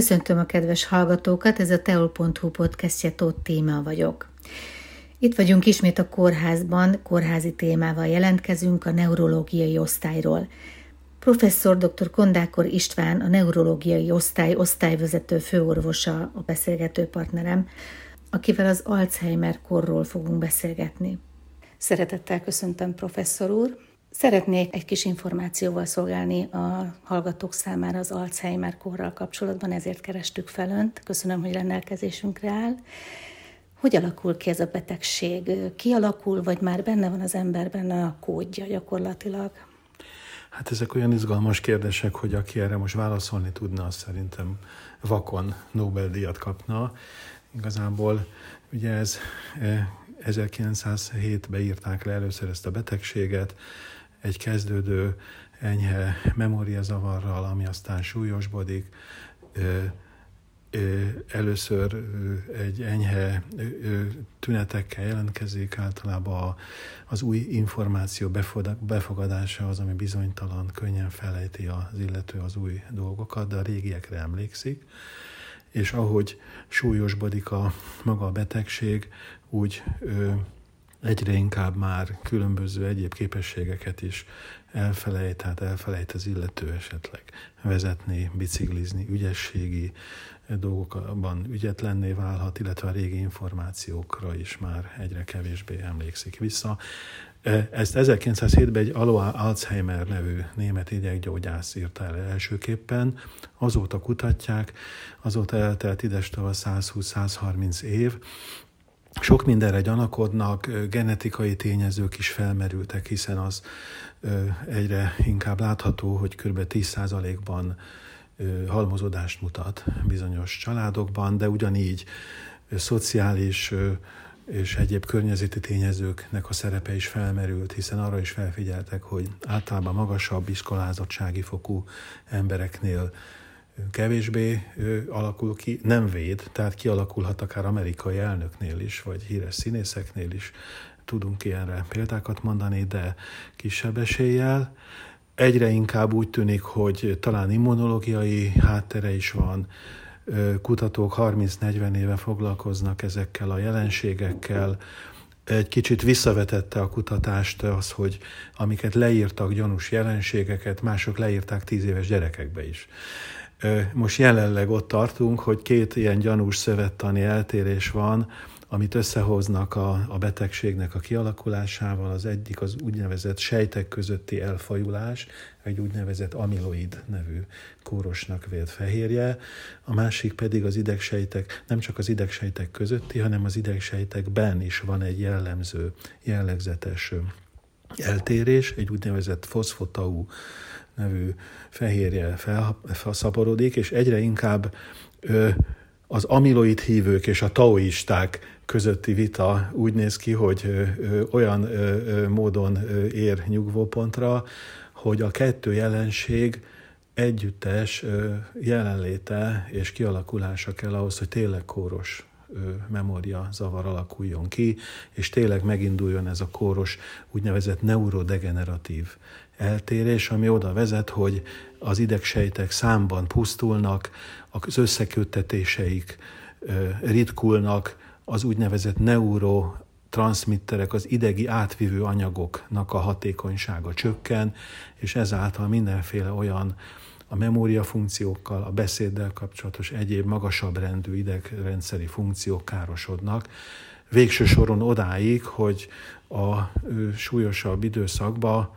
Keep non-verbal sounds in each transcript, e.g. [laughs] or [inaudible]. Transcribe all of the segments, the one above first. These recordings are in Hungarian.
Köszöntöm a kedves hallgatókat, ez a teol.hu podcastje Tóth Téma vagyok. Itt vagyunk ismét a kórházban, kórházi témával jelentkezünk a neurológiai osztályról. Professzor dr. Kondákor István, a neurológiai osztály osztályvezető főorvosa a beszélgető partnerem, akivel az Alzheimer korról fogunk beszélgetni. Szeretettel köszöntöm professzor úr. Szeretnék egy kis információval szolgálni a hallgatók számára az Alzheimer korral kapcsolatban, ezért kerestük fel Önt. Köszönöm, hogy rendelkezésünkre áll. Hogy alakul ki ez a betegség? Kialakul, vagy már benne van az emberben a kódja gyakorlatilag? Hát ezek olyan izgalmas kérdések, hogy aki erre most válaszolni tudna, az szerintem vakon Nobel-díjat kapna. Igazából ugye ez 1907-ben írták le először ezt a betegséget, egy kezdődő enyhe memóriazavarral, ami aztán súlyosbodik, először egy enyhe tünetekkel jelentkezik, általában az új információ befogadása az, ami bizonytalan, könnyen felejti az illető az új dolgokat, de a régiekre emlékszik, és ahogy súlyosbodik a maga a betegség, úgy egyre inkább már különböző egyéb képességeket is elfelejt, tehát elfelejt az illető esetleg vezetni, biciklizni, ügyességi dolgokban ügyetlenné válhat, illetve a régi információkra is már egyre kevésbé emlékszik vissza. Ezt 1907-ben egy Alois Alzheimer nevű német ideggyógyász írta el elsőképpen. Azóta kutatják, azóta eltelt idestova 120-130 év, sok mindenre gyanakodnak, genetikai tényezők is felmerültek, hiszen az egyre inkább látható, hogy kb. 10%-ban halmozódást mutat bizonyos családokban, de ugyanígy szociális és egyéb környezeti tényezőknek a szerepe is felmerült, hiszen arra is felfigyeltek, hogy általában magasabb iskolázottsági fokú embereknél kevésbé alakul ki, nem véd, tehát kialakulhat akár amerikai elnöknél is, vagy híres színészeknél is, tudunk ilyenre példákat mondani, de kisebb eséllyel. Egyre inkább úgy tűnik, hogy talán immunológiai háttere is van, kutatók 30-40 éve foglalkoznak ezekkel a jelenségekkel, egy kicsit visszavetette a kutatást az, hogy amiket leírtak gyanús jelenségeket, mások leírták tíz éves gyerekekbe is. Most jelenleg ott tartunk, hogy két ilyen gyanús szövettani eltérés van, amit összehoznak a, a betegségnek a kialakulásával. Az egyik az úgynevezett sejtek közötti elfajulás, egy úgynevezett amiloid nevű kórosnak vélt fehérje, a másik pedig az idegsejtek, nem csak az idegsejtek közötti, hanem az idegsejtekben is van egy jellemző, jellegzetes eltérés, egy úgynevezett foszfotau nevű fehérje felszaporodik, és egyre inkább az amiloid hívők és a taoisták közötti vita úgy néz ki, hogy olyan módon ér nyugvópontra, hogy a kettő jelenség együttes jelenléte és kialakulása kell ahhoz, hogy tényleg kóros memória zavar alakuljon ki, és tényleg meginduljon ez a kóros úgynevezett neurodegeneratív eltérés, ami oda vezet, hogy az idegsejtek számban pusztulnak, az összeköttetéseik ritkulnak, az úgynevezett neuro transmitterek, az idegi átvivő anyagoknak a hatékonysága csökken, és ezáltal mindenféle olyan a memória funkciókkal, a beszéddel kapcsolatos egyéb magasabb rendű idegrendszeri funkciók károsodnak. Végső soron odáig, hogy a súlyosabb időszakban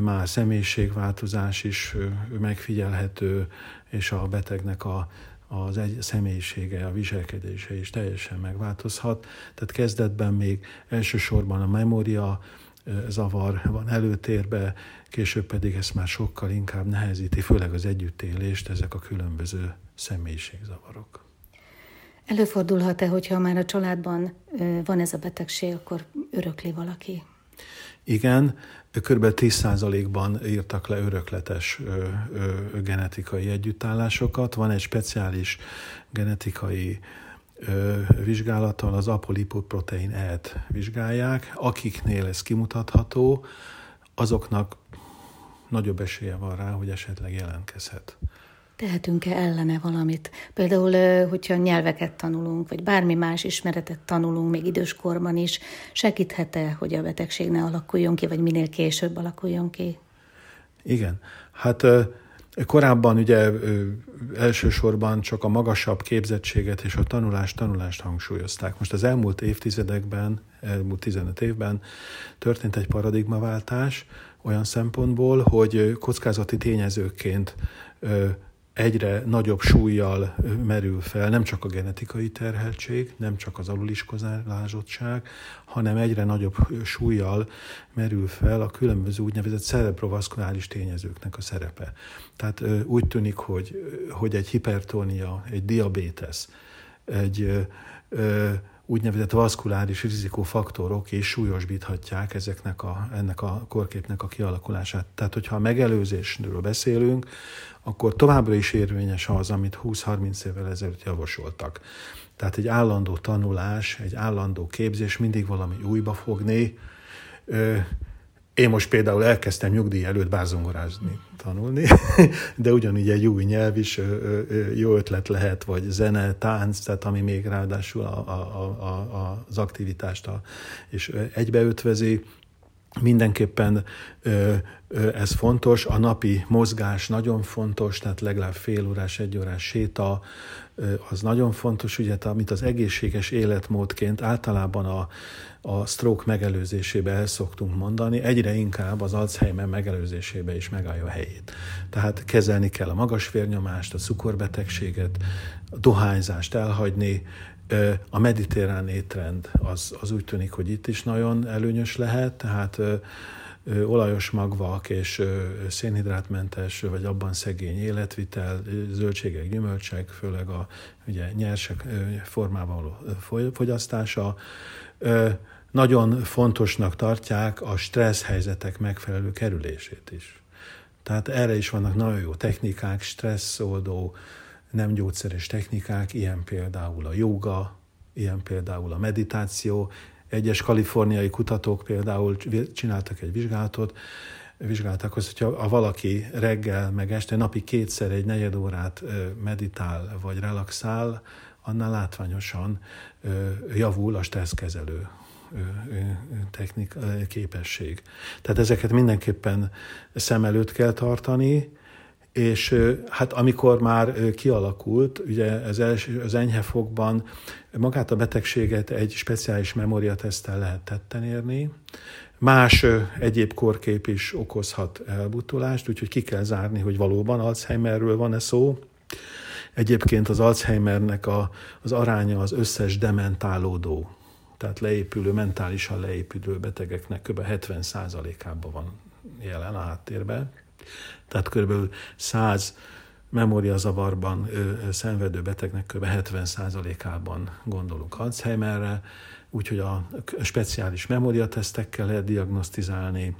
már személyiségváltozás is megfigyelhető, és a betegnek a, az egy személyisége, a viselkedése is teljesen megváltozhat. Tehát kezdetben még elsősorban a memória zavar van előtérbe, később pedig ezt már sokkal inkább nehezíti, főleg az együttélést, ezek a különböző személyiségzavarok. Előfordulhat-e, hogyha már a családban van ez a betegség, akkor örökli valaki? Igen, kb. 10%-ban írtak le örökletes ö, ö, genetikai együttállásokat. Van egy speciális genetikai ö, vizsgálattal, az apolipoprotein E-t vizsgálják. Akiknél ez kimutatható, azoknak nagyobb esélye van rá, hogy esetleg jelentkezhet. Tehetünk-e ellene valamit? Például, hogyha nyelveket tanulunk, vagy bármi más ismeretet tanulunk, még időskorban is, segíthet-e, hogy a betegség ne alakuljon ki, vagy minél később alakuljon ki? Igen. Hát korábban ugye elsősorban csak a magasabb képzettséget és a tanulást, tanulást hangsúlyozták. Most az elmúlt évtizedekben, elmúlt 15 évben történt egy paradigmaváltás olyan szempontból, hogy kockázati tényezőként egyre nagyobb súlyjal merül fel nem csak a genetikai terheltség, nem csak az aluliskozálázottság, hanem egyre nagyobb súlyjal merül fel a különböző úgynevezett cerebrovaszkuláris tényezőknek a szerepe. Tehát úgy tűnik, hogy, hogy egy hipertónia, egy diabétesz, egy úgynevezett vaszkuláris rizikófaktorok is súlyosbíthatják ezeknek a, ennek a korképnek a kialakulását. Tehát, hogyha a megelőzésről beszélünk, akkor továbbra is érvényes az, amit 20-30 évvel ezelőtt javasoltak. Tehát egy állandó tanulás, egy állandó képzés, mindig valami újba fogni. Én most például elkezdtem nyugdíj előtt bárzongorázni, tanulni, [laughs] de ugyanígy egy új nyelv is jó ötlet lehet, vagy zene, tánc, tehát ami még ráadásul a, a, a, az aktivitást a, és egybeötvezi. Mindenképpen ez fontos, a napi mozgás nagyon fontos, tehát legalább fél órás, egy órás séta, az nagyon fontos, ugye, amit az egészséges életmódként általában a, a stroke megelőzésébe el szoktunk mondani, egyre inkább az Alzheimer megelőzésébe is megállja a helyét. Tehát kezelni kell a magas vérnyomást, a cukorbetegséget, a dohányzást elhagyni, a mediterrán étrend az, az úgy tűnik, hogy itt is nagyon előnyös lehet, tehát olajos magvak és szénhidrátmentes, vagy abban szegény életvitel, zöldségek, gyümölcsek, főleg a ugye, nyersek formában való fogyasztása. Nagyon fontosnak tartják a stressz helyzetek megfelelő kerülését is. Tehát erre is vannak nagyon jó technikák, stresszoldó, nem gyógyszeres technikák, ilyen például a joga, ilyen például a meditáció. Egyes kaliforniai kutatók például csináltak egy vizsgálatot, vizsgálták azt, hogyha a valaki reggel meg este napi kétszer egy negyed órát meditál vagy relaxál, annál látványosan javul a stresszkezelő technik, képesség. Tehát ezeket mindenképpen szem előtt kell tartani, és hát amikor már kialakult, ugye az, első, az enyhe magát a betegséget egy speciális memóriatesztel lehet tetten érni, Más egyéb korkép is okozhat elbutulást, úgyhogy ki kell zárni, hogy valóban Alzheimerről van-e szó. Egyébként az Alzheimernek a, az aránya az összes dementálódó, tehát leépülő, mentálisan leépülő betegeknek kb. 70%-ában van jelen a háttérben. Tehát kb. 100 memóriazavarban szenvedő betegnek kb. 70%-ában gondolunk Alzheimerre, úgyhogy a speciális memóriatesztekkel lehet diagnosztizálni,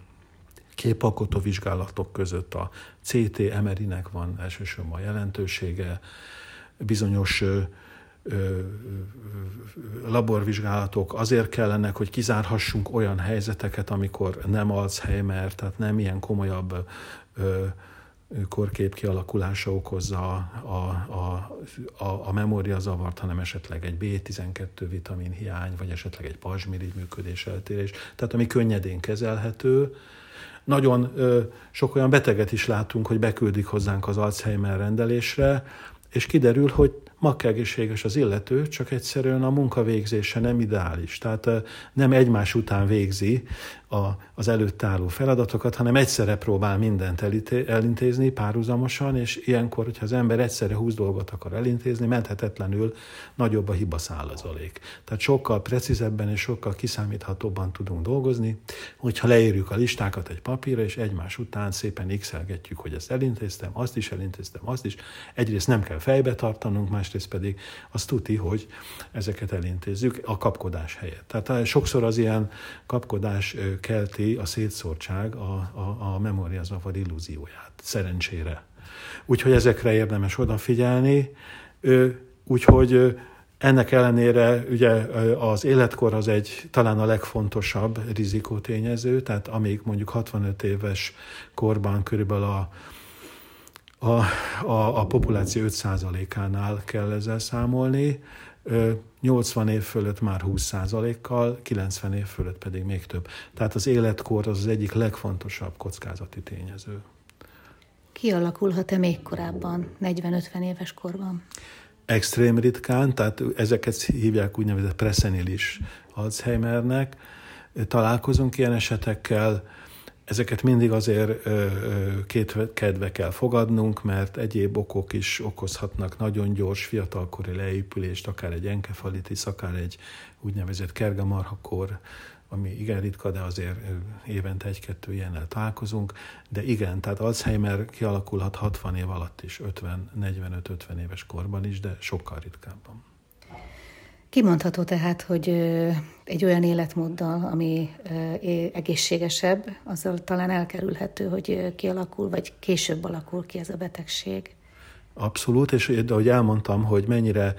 képalkotó vizsgálatok között a CT, MRI-nek van elsősorban jelentősége, bizonyos laborvizsgálatok azért kellenek, hogy kizárhassunk olyan helyzeteket, amikor nem Alzheimer, tehát nem ilyen komolyabb korkép kialakulása okozza a, a, a, a memóriazavart, hanem esetleg egy B12 vitamin hiány, vagy esetleg egy pazsmirigy működés eltérés, tehát ami könnyedén kezelhető. Nagyon ö, sok olyan beteget is látunk, hogy beküldik hozzánk az Alzheimer rendelésre, és kiderül, hogy makkegészséges az illető, csak egyszerűen a munkavégzése nem ideális. Tehát nem egymás után végzi a, az előtt álló feladatokat, hanem egyszerre próbál mindent elintézni párhuzamosan, és ilyenkor, hogyha az ember egyszerre húsz dolgot akar elintézni, menthetetlenül nagyobb a hiba százalék. Tehát sokkal precízebben és sokkal kiszámíthatóbban tudunk dolgozni, hogyha leírjuk a listákat egy papírra, és egymás után szépen x hogy ezt elintéztem, azt is elintéztem, azt is. Egyrészt nem kell fejbe tartanunk, másrészt pedig azt tuti, hogy ezeket elintézzük a kapkodás helyett. Tehát sokszor az ilyen kapkodás kelti a szétszórtság a, a, a memóriazavar illúzióját, szerencsére. Úgyhogy ezekre érdemes odafigyelni, úgyhogy ennek ellenére ugye az életkor az egy talán a legfontosabb rizikótényező, tehát amíg mondjuk 65 éves korban körülbelül a, a, a, a populáció 5%-ánál kell ezzel számolni, 80 év fölött már 20%-kal, 90 év fölött pedig még több. Tehát az életkor az az egyik legfontosabb kockázati tényező. Kialakulhat-e még korábban, 40-50 éves korban? Extrém ritkán, tehát ezeket hívják úgynevezett preszenilis Alzheimernek. Találkozunk ilyen esetekkel, Ezeket mindig azért két kedve kell fogadnunk, mert egyéb okok is okozhatnak nagyon gyors fiatalkori leépülést, akár egy enkefalitis, akár egy úgynevezett kergamarhakor, ami igen ritka, de azért évente egy-kettő ilyennel találkozunk. De igen, tehát Alzheimer kialakulhat 60 év alatt is, 50, 45-50 éves korban is, de sokkal ritkábban. Kimondható tehát, hogy egy olyan életmóddal, ami egészségesebb, azzal talán elkerülhető, hogy kialakul, vagy később alakul ki ez a betegség. Abszolút, és ahogy elmondtam, hogy mennyire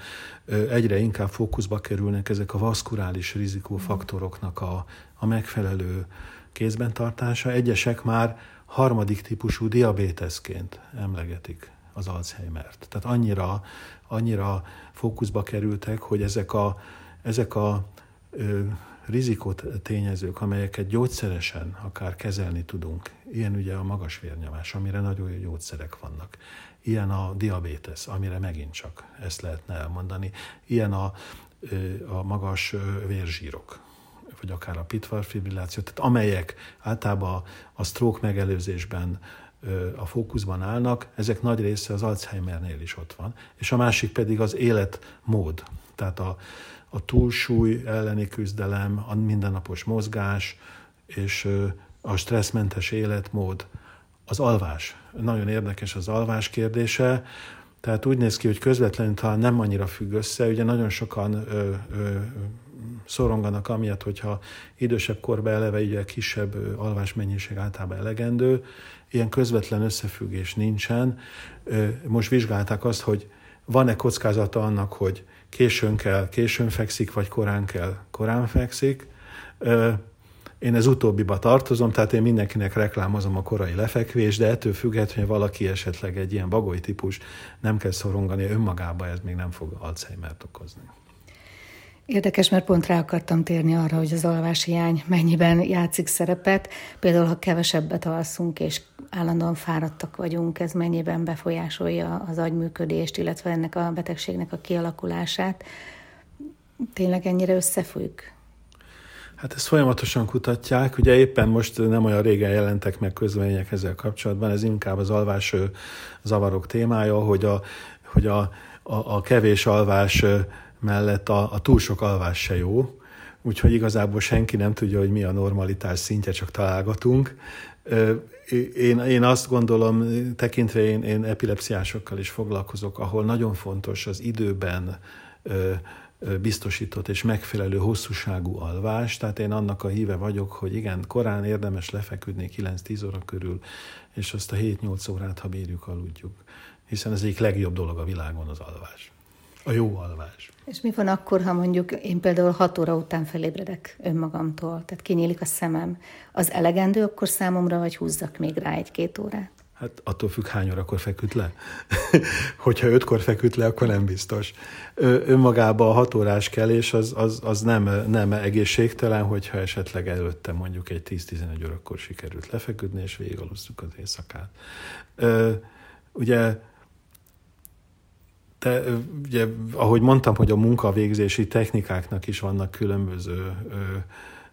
egyre inkább fókuszba kerülnek ezek a vaszkulális rizikófaktoroknak a, a megfelelő kézben tartása. Egyesek már harmadik típusú diabéteszként emlegetik az Alzheimer-t. Tehát annyira, annyira fókuszba kerültek, hogy ezek a, ezek a ö, rizikót tényezők, amelyeket gyógyszeresen akár kezelni tudunk, ilyen ugye a magas vérnyomás, amire nagyon jó gyógyszerek vannak, ilyen a diabétesz, amire megint csak ezt lehetne elmondani, ilyen a, a magas vérzsírok, vagy akár a pitvarfibrilláció, tehát amelyek általában a stroke megelőzésben a fókuszban állnak, ezek nagy része az Alzheimernél is ott van. És a másik pedig az életmód, tehát a, a túlsúly elleni küzdelem, a mindennapos mozgás és a stresszmentes életmód, az alvás. Nagyon érdekes az alvás kérdése, tehát úgy néz ki, hogy közvetlenül talán nem annyira függ össze, ugye nagyon sokan ö, ö, szoronganak amiatt, hogyha idősebb korban eleve ugye kisebb alvásmennyiség általában elegendő, ilyen közvetlen összefüggés nincsen. Most vizsgálták azt, hogy van-e kockázata annak, hogy későn kell, későn fekszik, vagy korán kell, korán fekszik. Én ez utóbbiba tartozom, tehát én mindenkinek reklámozom a korai lefekvést, de ettől függetlenül, hogy valaki esetleg egy ilyen bagoly típus, nem kell szorongani, önmagába ez még nem fog Alzheimer-t okozni. Érdekes, mert pont rá akartam térni arra, hogy az alváshiány mennyiben játszik szerepet. Például, ha kevesebbet alszunk, és állandóan fáradtak vagyunk, ez mennyiben befolyásolja az agyműködést, illetve ennek a betegségnek a kialakulását. Tényleg ennyire összefügg? Hát ezt folyamatosan kutatják. Ugye éppen most nem olyan régen jelentek meg közlemények ezzel kapcsolatban, ez inkább az alvás zavarok témája, hogy a, hogy a, a, a kevés alvás mellett a, a túl sok alvás se jó, úgyhogy igazából senki nem tudja, hogy mi a normalitás szintje, csak találgatunk. Én, én azt gondolom, tekintve én, én epilepsziásokkal is foglalkozok, ahol nagyon fontos az időben biztosított és megfelelő hosszúságú alvás, tehát én annak a híve vagyok, hogy igen, korán érdemes lefeküdni 9-10 óra körül, és azt a 7-8 órát, ha bírjuk, aludjuk. Hiszen ez egyik legjobb dolog a világon az alvás. A jó alvás. És mi van akkor, ha mondjuk én például hat óra után felébredek önmagamtól, tehát kinyílik a szemem. Az elegendő akkor számomra, vagy húzzak még rá egy-két órát? Hát attól függ, hány órakor feküdt le. [laughs] Hogyha ötkor feküdt le, akkor nem biztos. Ö, önmagában a hat órás kelés az, az, az nem, nem egészségtelen, hogyha esetleg előtte mondjuk egy 10-11 órakor sikerült lefeküdni, és végigalusztuk az éjszakát. Ö, ugye de ugye, ahogy mondtam, hogy a munkavégzési technikáknak is vannak különböző ö,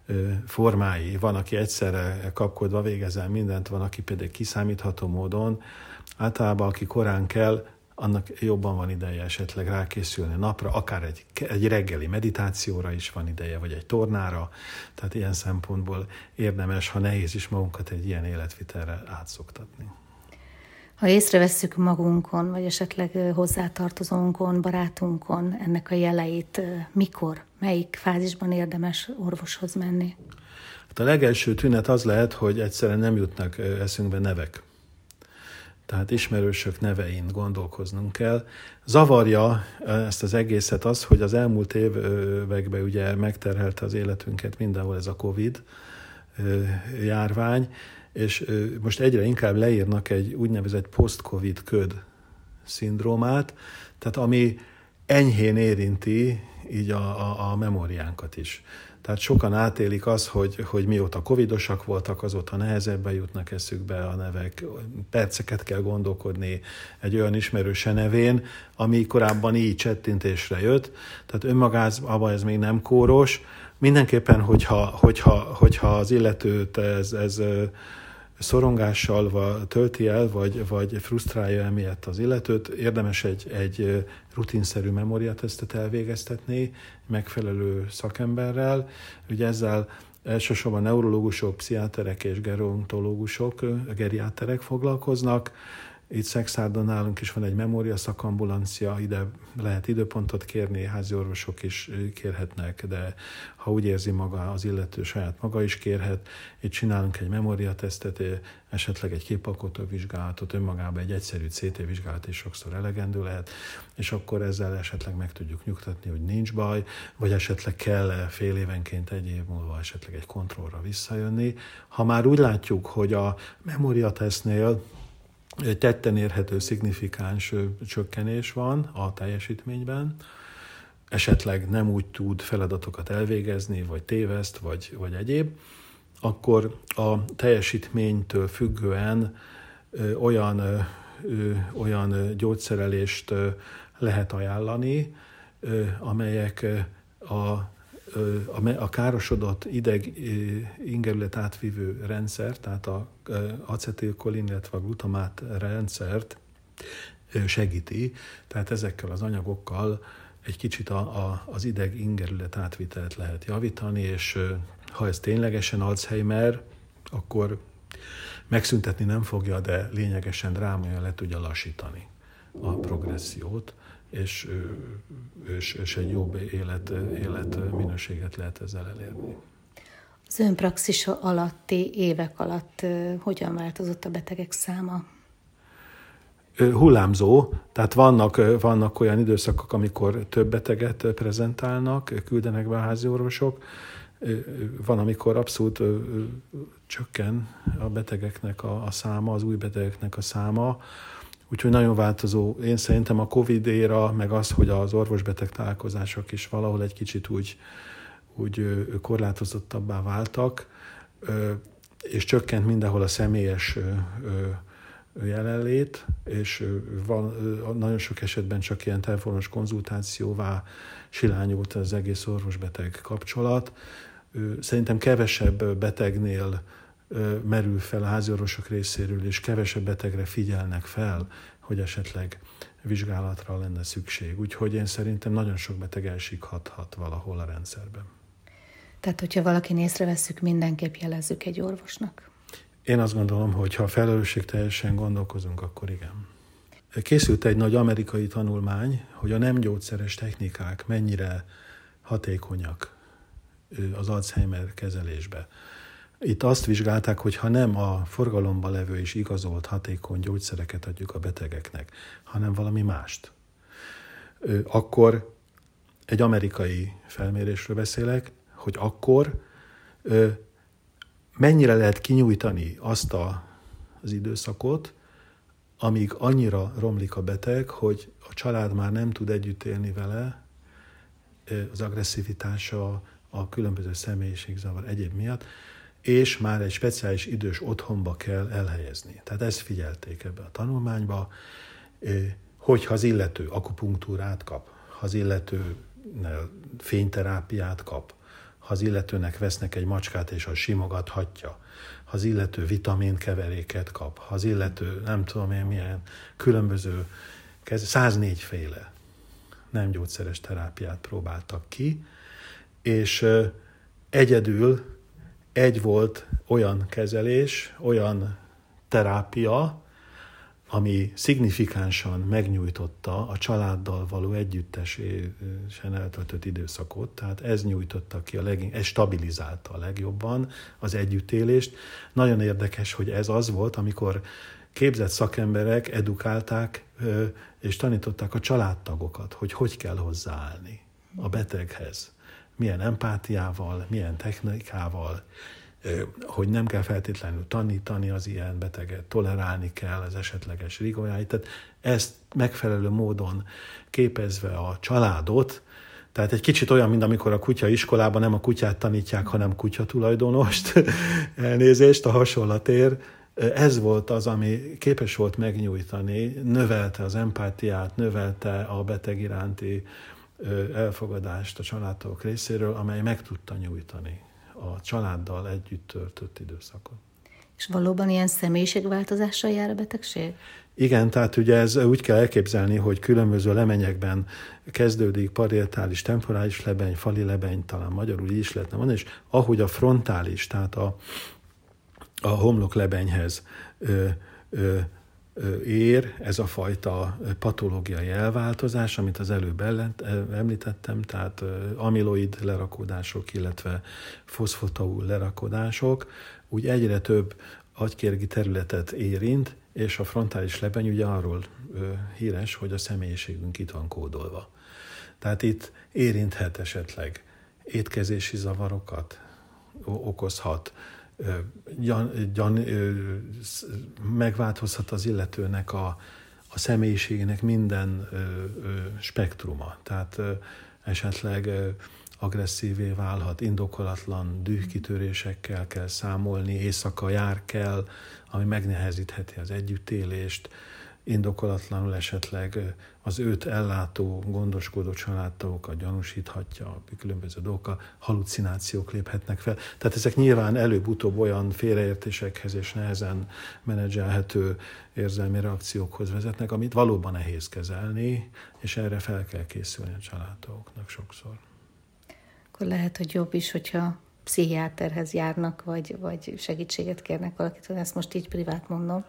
ö, formái. Van, aki egyszerre kapkodva végezel mindent, van, aki pedig kiszámítható módon. Általában, aki korán kell, annak jobban van ideje esetleg rákészülni napra, akár egy, egy reggeli meditációra is van ideje, vagy egy tornára. Tehát ilyen szempontból érdemes, ha nehéz is magunkat egy ilyen életvitelre átszoktatni. Ha észrevesszük magunkon, vagy esetleg hozzátartozónkon, barátunkon ennek a jeleit, mikor, melyik fázisban érdemes orvoshoz menni? Hát a legelső tünet az lehet, hogy egyszerűen nem jutnak eszünkbe nevek. Tehát ismerősök nevein gondolkoznunk kell. Zavarja ezt az egészet az, hogy az elmúlt években ugye megterhelte az életünket mindenhol ez a Covid járvány, és most egyre inkább leírnak egy úgynevezett post-covid köd szindrómát, tehát ami enyhén érinti így a, a, a memóriánkat is. Tehát sokan átélik az, hogy, hogy mióta covidosak voltak, azóta nehezebben jutnak eszükbe a nevek, perceket kell gondolkodni egy olyan ismerőse nevén, ami korábban így csettintésre jött, tehát önmagában ez még nem kóros. Mindenképpen, hogyha, hogyha, hogyha az illetőt ez, ez szorongással tölti el, vagy, vagy frusztrálja emiatt az illetőt, érdemes egy, egy rutinszerű memóriatesztet elvégeztetni megfelelő szakemberrel. Ugye ezzel elsősorban neurológusok, pszichiáterek és gerontológusok, geriáterek foglalkoznak, itt Szexárdon nálunk is van egy memória szakambulancia, ide lehet időpontot kérni, házi orvosok is kérhetnek, de ha úgy érzi maga az illető, saját maga is kérhet. Itt csinálunk egy memóriatesztet, esetleg egy képalkotó vizsgálatot, önmagában egy egyszerű CT vizsgálat is sokszor elegendő lehet, és akkor ezzel esetleg meg tudjuk nyugtatni, hogy nincs baj, vagy esetleg kell fél évenként egy év múlva esetleg egy kontrollra visszajönni. Ha már úgy látjuk, hogy a memóriatesztnél tetten érhető szignifikáns csökkenés van a teljesítményben, esetleg nem úgy tud feladatokat elvégezni, vagy téveszt, vagy, vagy egyéb, akkor a teljesítménytől függően olyan, olyan gyógyszerelést lehet ajánlani, amelyek a a károsodott ideg ingerület átvívő rendszer, tehát a acetilkolin, illetve a glutamát rendszert segíti, tehát ezekkel az anyagokkal egy kicsit a, a, az ideg ingerület átvitelt lehet javítani, és ha ez ténylegesen Alzheimer, akkor megszüntetni nem fogja, de lényegesen drámaian le tudja lassítani a progressziót és, és, és egy jobb élet, élet minőséget lehet ezzel elérni. Az önpraxisa alatti évek alatt hogyan változott a betegek száma? hullámzó, tehát vannak, vannak olyan időszakok, amikor több beteget prezentálnak, küldenek be a házi orvosok, van, amikor abszolút csökken a betegeknek a, a száma, az új betegeknek a száma, Úgyhogy nagyon változó. Én szerintem a Covid éra, meg az, hogy az orvosbeteg találkozások is valahol egy kicsit úgy, úgy korlátozottabbá váltak, és csökkent mindenhol a személyes jelenlét, és van, nagyon sok esetben csak ilyen telefonos konzultációvá silányult az egész orvosbeteg kapcsolat. Szerintem kevesebb betegnél merül fel a háziorvosok részéről, és kevesebb betegre figyelnek fel, hogy esetleg vizsgálatra lenne szükség. Úgyhogy én szerintem nagyon sok beteg elsikhathat valahol a rendszerben. Tehát, hogyha valakin észreveszünk, mindenképp jelezzük egy orvosnak? Én azt gondolom, hogy ha felelősségteljesen gondolkozunk, akkor igen. Készült egy nagy amerikai tanulmány, hogy a nem gyógyszeres technikák mennyire hatékonyak az Alzheimer kezelésbe. Itt azt vizsgálták, hogy ha nem a forgalomba levő és igazolt hatékony gyógyszereket adjuk a betegeknek, hanem valami mást, akkor egy amerikai felmérésről beszélek, hogy akkor mennyire lehet kinyújtani azt a, az időszakot, amíg annyira romlik a beteg, hogy a család már nem tud együtt élni vele, az agresszivitása, a különböző személyiségzavar egyéb miatt, és már egy speciális idős otthonba kell elhelyezni. Tehát ezt figyelték ebbe a tanulmányba, hogyha az illető akupunktúrát kap, ha az illető fényterápiát kap, ha az illetőnek vesznek egy macskát és az simogathatja, ha az illető vitaminkeveréket kap, ha az illető nem tudom én milyen különböző, 104 féle nem gyógyszeres terápiát próbáltak ki, és egyedül egy volt olyan kezelés, olyan terápia, ami szignifikánsan megnyújtotta a családdal való együttesen eltöltött időszakot, tehát ez nyújtotta ki a legin, ez stabilizálta a legjobban az együttélést. Nagyon érdekes, hogy ez az volt, amikor képzett szakemberek edukálták és tanították a családtagokat, hogy hogy kell hozzáállni a beteghez milyen empátiával, milyen technikával, hogy nem kell feltétlenül tanítani az ilyen beteget, tolerálni kell az esetleges rigójáit. Tehát ezt megfelelő módon képezve a családot, tehát egy kicsit olyan, mint amikor a kutya iskolában nem a kutyát tanítják, hanem kutya tulajdonost. [laughs] Elnézést, a hasonlatér. Ez volt az, ami képes volt megnyújtani, növelte az empátiát, növelte a beteg iránti elfogadást a családok részéről, amely meg tudta nyújtani a családdal együtt töltött időszakot. És valóban ilyen személyiségváltozással jár a betegség? Igen, tehát ugye ez úgy kell elképzelni, hogy különböző lemenyekben kezdődik parietális, temporális lebeny, fali lebeny, talán magyarul így is lehetne mondani, és ahogy a frontális, tehát a, a homlok lebenyhez ö, ö, ér ez a fajta patológiai elváltozás, amit az előbb említettem, tehát amiloid lerakódások, illetve foszfotaul lerakódások, úgy egyre több agykérgi területet érint, és a frontális lebeny ugye arról híres, hogy a személyiségünk itt van kódolva. Tehát itt érinthet esetleg étkezési zavarokat, okozhat, gyan, gyan, megváltozhat az illetőnek a, a személyiségének minden spektruma. Tehát esetleg ö, agresszívé válhat, indokolatlan dühkitörésekkel kell számolni, éjszaka jár kell, ami megnehezítheti az együttélést, indokolatlanul esetleg az őt ellátó, gondoskodó családtagokat gyanúsíthatja, különböző dolgok, halucinációk léphetnek fel. Tehát ezek nyilván előbb-utóbb olyan félreértésekhez és nehezen menedzselhető érzelmi reakciókhoz vezetnek, amit valóban nehéz kezelni, és erre fel kell készülni a családtagoknak sokszor. Akkor lehet, hogy jobb is, hogyha pszichiáterhez járnak, vagy, vagy segítséget kérnek valakit, ezt most így privát mondom,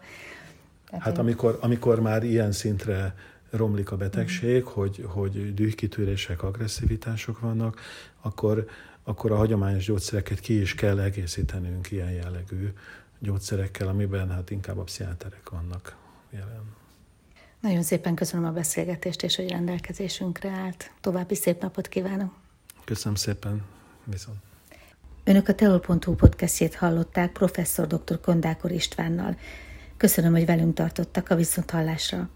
tehát hát amikor, amikor már ilyen szintre romlik a betegség, mm. hogy, hogy dühkitűrések, agresszivitások vannak, akkor, akkor a hagyományos gyógyszereket ki is kell egészítenünk ilyen jellegű gyógyszerekkel, amiben hát inkább a pszichiáterek vannak jelen. Nagyon szépen köszönöm a beszélgetést, és hogy rendelkezésünkre állt. További szép napot kívánok! Köszönöm szépen, viszont! Önök a teol.hu podcastjét hallották professzor dr. Kondákor Istvánnal. Köszönöm, hogy velünk tartottak a viszonthallásra.